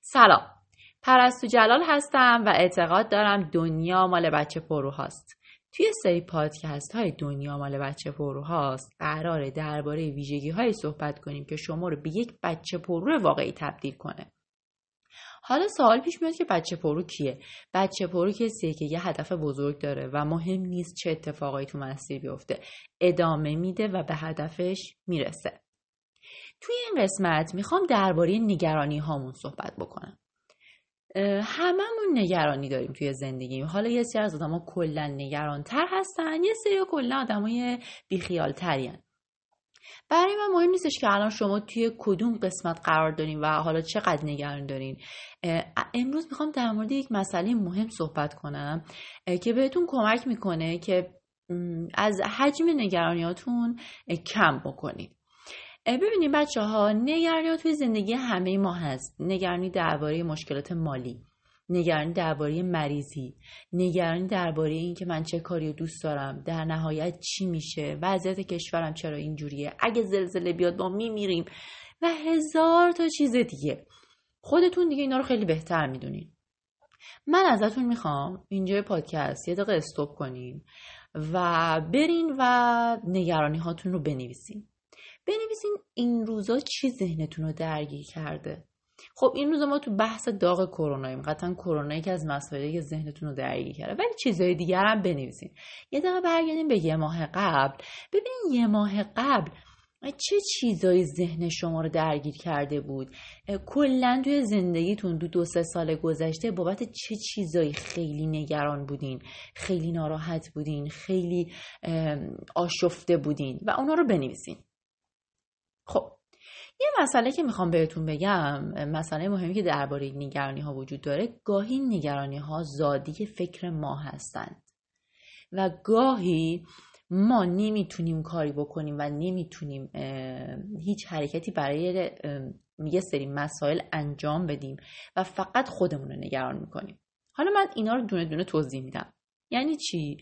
سلام. پرستو جلال هستم و اعتقاد دارم دنیا مال بچه پرو هاست. توی سری پادکست های دنیا مال بچه پرو هاست قراره درباره ویژگی های صحبت کنیم که شما رو به یک بچه پرو واقعی تبدیل کنه. حالا سوال پیش میاد که بچه پرو کیه؟ بچه پرو کسیه که یه هدف بزرگ داره و مهم نیست چه اتفاقایی تو مسیر بیفته. ادامه میده و به هدفش می‌رسه. توی این قسمت می‌خوام درباره نگرانی هامون صحبت بکنم. هممون نگرانی داریم توی زندگی حالا یه سری از آدم کلا نگرانتر هستن یه سری کلا آدمای بیخیال ترین برای من مهم نیستش که الان شما توی کدوم قسمت قرار دارین و حالا چقدر نگران دارین. امروز می‌خوام در مورد یک مسئله مهم صحبت کنم که بهتون کمک می‌کنه که از حجم نگرانیاتون کم بکنید ببینید بچه ها نگرانی توی زندگی همه ما هست. نگرانی درباره مشکلات مالی نگرانی درباره مریضی نگرانی درباره اینکه من چه کاری دوست دارم در نهایت چی میشه وضعیت کشورم چرا اینجوریه. اگه زلزله بیاد ما میمیریم و هزار تا چیز دیگه. خودتون دیگه اینا رو خیلی بهتر می‌دونین. من ازتون می‌خوام اینجا پادکست یه دقیقه استوب کنین و برین و نگرانی هاتون رو بنویسین. بنویسین این روزا چی ذهنتون رو درگیر کرده. خب این روزا ما تو بحث داغ کروناییم. قطعا کرونا یکی از مسائلی که ذهنتون رو درگیر کرده. ولی چیزهای دیگر هم بنویسین. یه دقیقه برگردیم به یه ماه قبل. ببینین یه ماه قبل چه چیزایی ذهن شما رو درگیر کرده بود؟ کلا توی زندگیتون دو دو سه سال گذشته بابت چه چیزایی خیلی نگران بودین؟ خیلی ناراحت بودین؟ خیلی آشفته بودین؟ و اونا رو بنویسین. خب یه مسئله که می‌خوام بهتون بگم مسئله مهمی که درباره نگرانی ها وجود داره گاهی نگرانی ها زادی فکر ما هستند. و گاهی ما نمی‌تونیم کاری بکنیم و نمی‌تونیم هیچ حرکتی برای یه سری مسائل انجام بدیم و فقط خودمون رو نگران می‌کنیم. حالا من اینا رو دونه دونه توضیح میدم. یعنی چی؟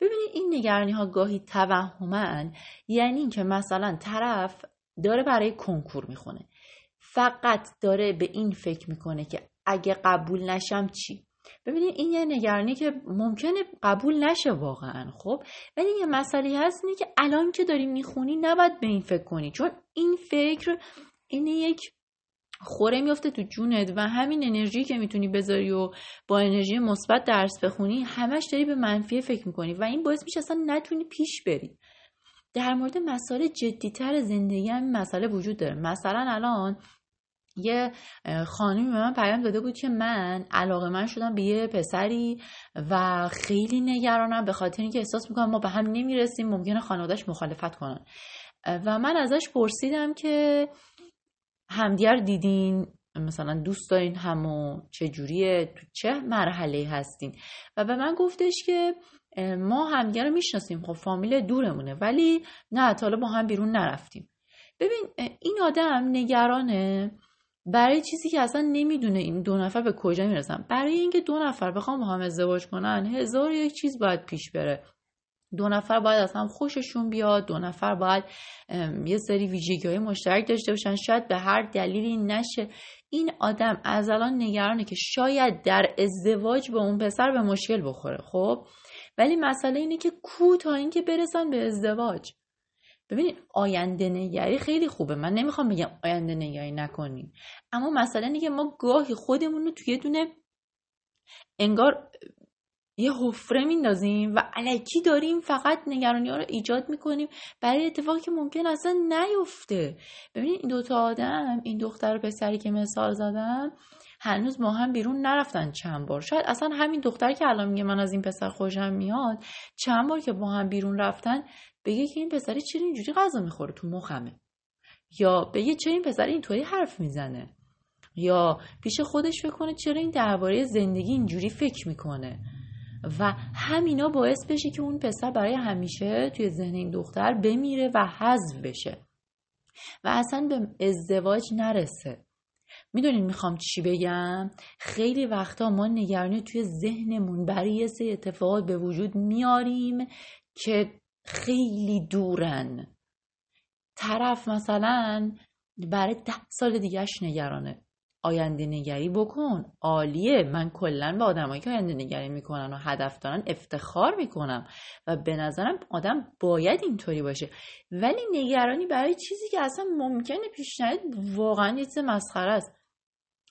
ببینید این نگرانی ها گاهی توهمن یعنی اینکه مثلا طرف داره برای کنکور می‌خونه. فقط داره به این فکر می‌کنه که اگه قبول نشم چی؟ ببینید این یه نگرانی که ممکنه قبول نشه واقعا خب؟ ولی یه مسئله هست اینه که الان که داری می‌خونی نباید به این فکر کنی چون این فکر این یک خوره میفته تو جونت و همین انرژی که می‌تونی بذاری و با انرژی مثبت درس بخونی همش داری به منفی فکر می‌کنی و این باعث میشه اصلا نتونی پیش بری. در مورد مسائل جدیتر زندگی هم مسئله وجود داره. مثلا الان یه خانمی به من پیام داده بود که من علاقه من شدم به یه پسری و خیلی نگرانم به خاطر اینکه احساس می‌کنم ما به هم نمی‌رسیم ممکنه خانوادهش مخالفت کنن. و من ازش پرسیدم که همدیگر دیدین؟ مثلا دوست دارین همو؟ چه جوریه تو چه مرحله هستین؟ و به من گفتش که ما همدیگه رو می‌شناسیم. خب فامیل دورمونه. ولی نه تا با هم بیرون نرفتیم. ببین این آدم نگرانه. برای چیزی که اصلا نمی‌دونه این دو نفر به کجا می‌رسن. برای اینکه دو نفر بخوام با هم ازدواج کنن هزار یک چیز باید پیش بره. دو نفر باید هم خوششون بیاد. دو نفر باید یه سری ویژگی های مشترک داشته باشن. شاید به هر دلیلی نشه. این آدم از الان نگرانه که شاید در ازدواج با اون پسر به مشکل بخوره. خب؟ ولی مسئله اینه که کو تا اینکه برسن به ازدواج. ببینید آینده نگری خیلی خوبه. من نمی‌خوام بگم آینده نگری نکنیم اما مسئله اینه که ما گاهی خودمون رو توی دونه انگار یه حفره میندازیم و علکی داریم فقط نگرانی ها رو ایجاد می‌کنیم. برای اتفاقی که ممکن اصلا نیفته. ببینید این دوتا آدم این دختر و پسری که مثال زدم هنوز ما هم بیرون نرفتن چند بار. شاید اصلا همین دختر که الان میگه من از این پسر خوشم میاد چند بار که با هم بیرون رفتن بگه که این پسری چرا اینجوری غذا می‌خوره تو مخمه. یا بگه چرا این پسر اینطوری حرف می‌زنه. یا پیش خودش فکر کنه چرا این درباره زندگی اینجوری فکر می‌کنه. و همینا باعث بشه که اون پسر برای همیشه توی ذهن این دختر بمیره و حذف بشه. و اصلا به ازدواج نرسه. می‌دونین می‌خوام چی بگم؟ خیلی وقتا ما نگرانی توی ذهنمون برای یه سری اتفاقات به وجود میاریم که خیلی دورن. طرف مثلا برای ده سال دیگهش نگرانه. آینده نگری بکن. عالیه. من کلا به آدمایی که آینده نگری می‌کنن و هدف دارن افتخار می‌کنم و به نظرم آدم باید اینطوری باشه. ولی نگرانی برای چیزی که اصلا ممکنه پیش نیاد واقعا یه مسخره است.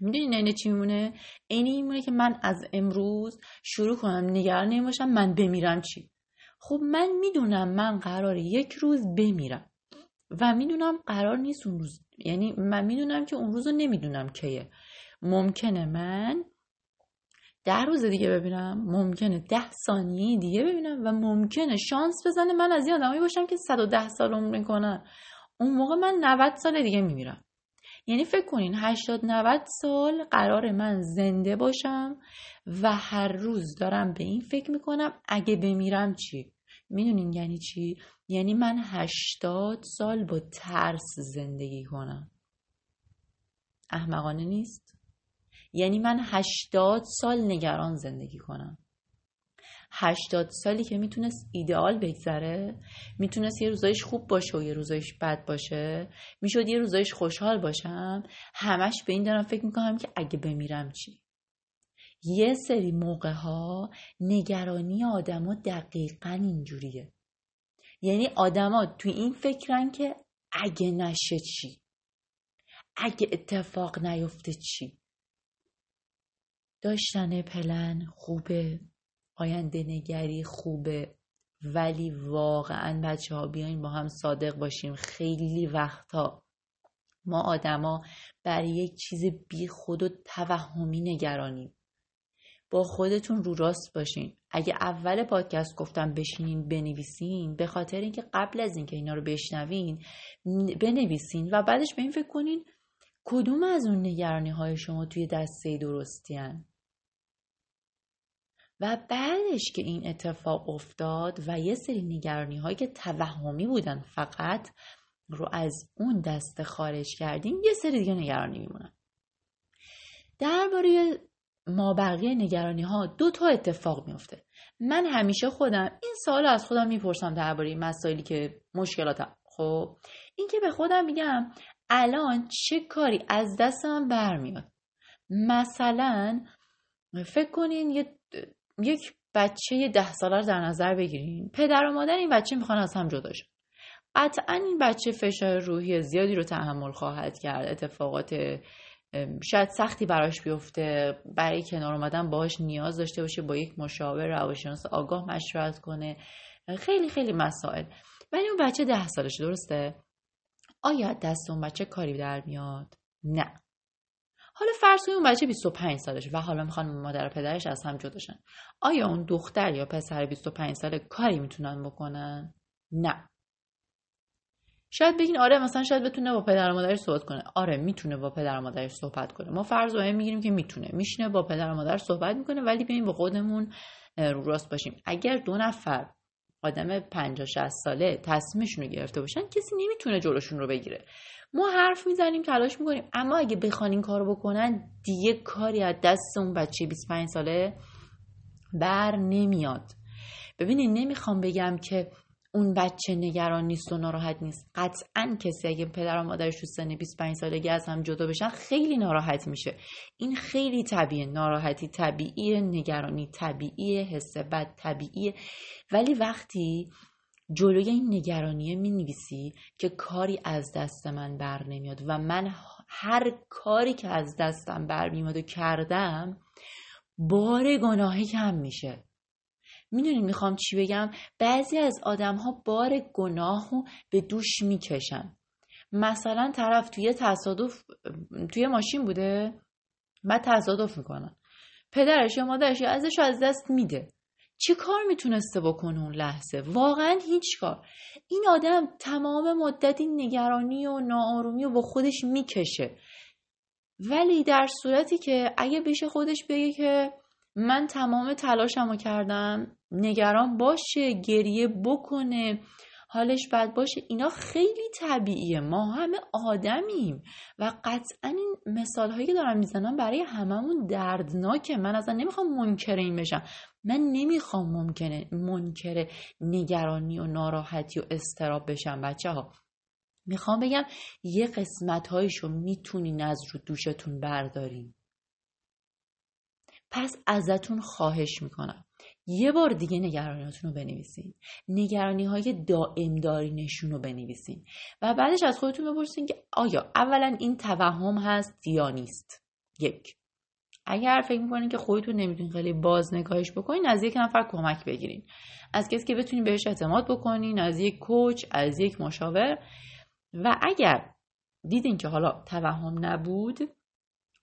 می‌دونی اینه چی میمونه؟ این میمونه که من از امروز شروع کنم نگران نمی‌باشم من بمیرم چی؟ خب من می‌دونم من قرار یک روز بمیرم و می‌دونم قرار نیست اون روز یعنی من می‌دونم که اون روز رو نمی‌دونم کیه. ممکنه من ده روز دیگه ببینم ممکنه ده ثانیه دیگه ببینم و ممکنه شانس بزنه من از این آدمایی باشم که 110 سال عمر می‌کنن. اون موقع من 90 سال دیگه میمیرم. یعنی فکر کنین 80 90 سال قرار من زنده باشم و هر روز دارم به این فکر می‌کنم اگه بمیرم چی؟ می‌دونین یعنی چی؟ یعنی من هشتاد سال با ترس زندگی کنم. احمقانه نیست؟ یعنی من هشتاد سال نگران زندگی کنم. هشتاد سالی که می‌تونست ایدئال بگذره می‌تونست یه روزایش خوب باشه و یه روزایش بد باشه می‌شد یه روزایش خوشحال باشم همش به این دارم فکر می‌کنم که اگه بمیرم چی؟ یه سری موقع ها نگرانی آدما دقیقا اینجوریه. یعنی آدما تو این فکرن که اگه نشه چی؟ اگه اتفاق نیفته چی؟ داشتن پلن خوبه آینده نگری خوبه ولی واقعا بچه ها بیاین با هم صادق باشیم. خیلی وقتا ما آدما برای یک چیز بی خود و توهمی نگرانیم. با خودتون رو راست باشین اگه اول پادکست گفتم بشینین بنویسین به خاطر اینکه قبل از اینکه اینا رو بشنوین بنویسین و بعدش به این فکر کنین کدوم از اون نگرانی های شما توی دسته درستی هن؟ و بعدش که این اتفاق افتاد و یه سری نگرانی هایی که توهمی بودن فقط رو از اون دسته خارج کردیم یه سری دیگه نگرانی میمونن درباره ما بقیه نگرانی ها دو تا اتفاق میفته من همیشه خودم این سال از خودم می‌پرسم درباره مسائلی که مشکلاتم. خب این که به خودم میگم الان چه کاری از دست من برمیاد. مثلا فکر کنین یه یک بچه ده ساله رو در نظر بگیرین. پدر و مادر این بچه می‌خوان از هم جدا شن قطعا این بچه فشار روحی زیادی رو تحمل خواهد کرد. اتفاقات شاید سختی براش بیفته برای کنار اومدن باهاش نیاز داشته باشه با یک مشاور روانشناس آگاه مشورت کنه. خیلی خیلی مسائل. ولی اون بچه ده سالش درسته؟ آیا دست اون بچه کاری در میاد؟ نه. حالا فرض اون بچه 25 سالش و حالا می‌خوان مادر و پدرش از هم جداشن آیا اون دختر یا پسر 25 ساله کاری می‌تونن بکنن؟ نه. شاید بگین آره مثلا شاید بتونه با پدر و مادرش صحبت کنه. آره می‌تونه با پدر و مادرش صحبت کنه. ما فرض رو می‌گیریم که می‌تونه. میشینه با پدر و مادر صحبت می‌کنه ولی بیایم با خودمون رو راست باشیم. اگر دو نفر آدم 50 60 ساله تصمیمشون رو گرفته باشن کسی نمی‌تونه جلوشون رو بگیره. ما حرف می‌زنیم تلاش می‌کنیم اما اگه بخوان این کارو بکنن دیگه کاری از دست اون بچه 25 ساله بر نمیاد. ببینید نمی‌خوام بگم که اون بچه نگران نیست و ناراحت نیست. قطعا کسی اگه پدر و مادرش تو سن 25 سالگی از هم جدا بشن خیلی ناراحت میشه. این خیلی طبیعه ناراحتی طبیعی نگرانی طبیعی حس بد طبیعیه. ولی وقتی جلوی این نگرانیه می نویسی که کاری از دست من بر نمیاد و من هر کاری که از دستم بر میاد و کردم بار گناهی کم میشه. می‌دونی می‌خوام چی بگم؟ بعضی از آدم ها بار گناه رو به دوش می‌کشن. مثلا طرف توی تصادف توی ماشین بوده؟ بعد تصادف می‌کنن پدرش یا مادرش یا ازش از دست میده. چی کار می‌تونسته بکنه اون لحظه؟ واقعا هیچ کار. این آدم تمام مدت این نگرانی و ناآرومی رو با خودش می‌کشه. ولی در صورتی که اگه بشه خودش بگه که من تمام تلاشم رو کردم. نگران باشه گریه بکنه. حالش بد باشه. اینا خیلی طبیعیه. ما همه آدمیم. و قطعا این مثال هایی که دارم می‌زنم برای هممون دردناکه. من اصلا نمی‌خوام منکر این بشم. من نمی‌خوام ممکنه منکر نگرانی و ناراحتی و استراب بشم بچه ها می‌خوام بگم یه قسمت هایشو می‌تونین از رو دوشتون بردارین. پس ازتون خواهش می‌کنم. یه بار دیگه نگرانیاتون رو بنویسین. نگرانی های دائم دارینشون رو بنویسین. و بعدش از خودتون بپرسین که آیا اولا این توهم هست یا نیست؟ یک. اگر فکر می‌کنین که خودتون نمی‌تونین خیلی باز نگاهش بکنین از یک نفر کمک بگیرین. از کسی که بتونین بهش اعتماد بکنین از یک کوچ از یک مشاور. و اگر دیدین که حالا توهم نبود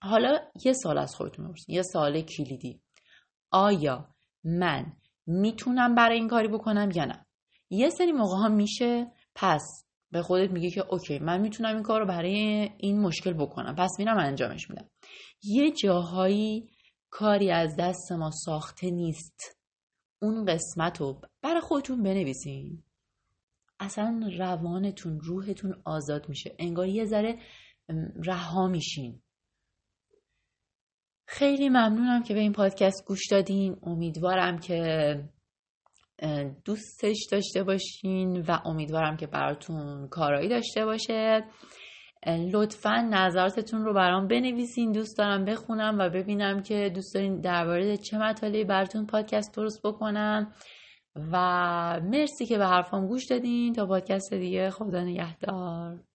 حالا یه سال از خودتون بپرسین یه سال کلیدی. آیا من می‌تونم برای این کاری بکنم یا نه؟ یه سری موقع ها میشه پس به خودت میگه که اوکی من می‌تونم این کار رو برای این مشکل بکنم. پس میرم انجامش میدم. یه جاهایی کاری از دست ما ساخته نیست. اون قسمت رو برای خودتون بنویسین. اصلا روانتون روحتون آزاد میشه. انگار یه ذره رها میشین. خیلی ممنونم که به این پادکست گوش دادین. امیدوارم که دوستش داشته باشین و امیدوارم که براتون کارایی داشته باشه. لطفا نظراتتون رو برام بنویسین دوست دارم بخونم و ببینم که دوست دارین درباره چه مطالبی براتون پادکست درست بکنم. و مرسی که به حرفام گوش دادین. تا پادکست دیگه خدا نگهدار.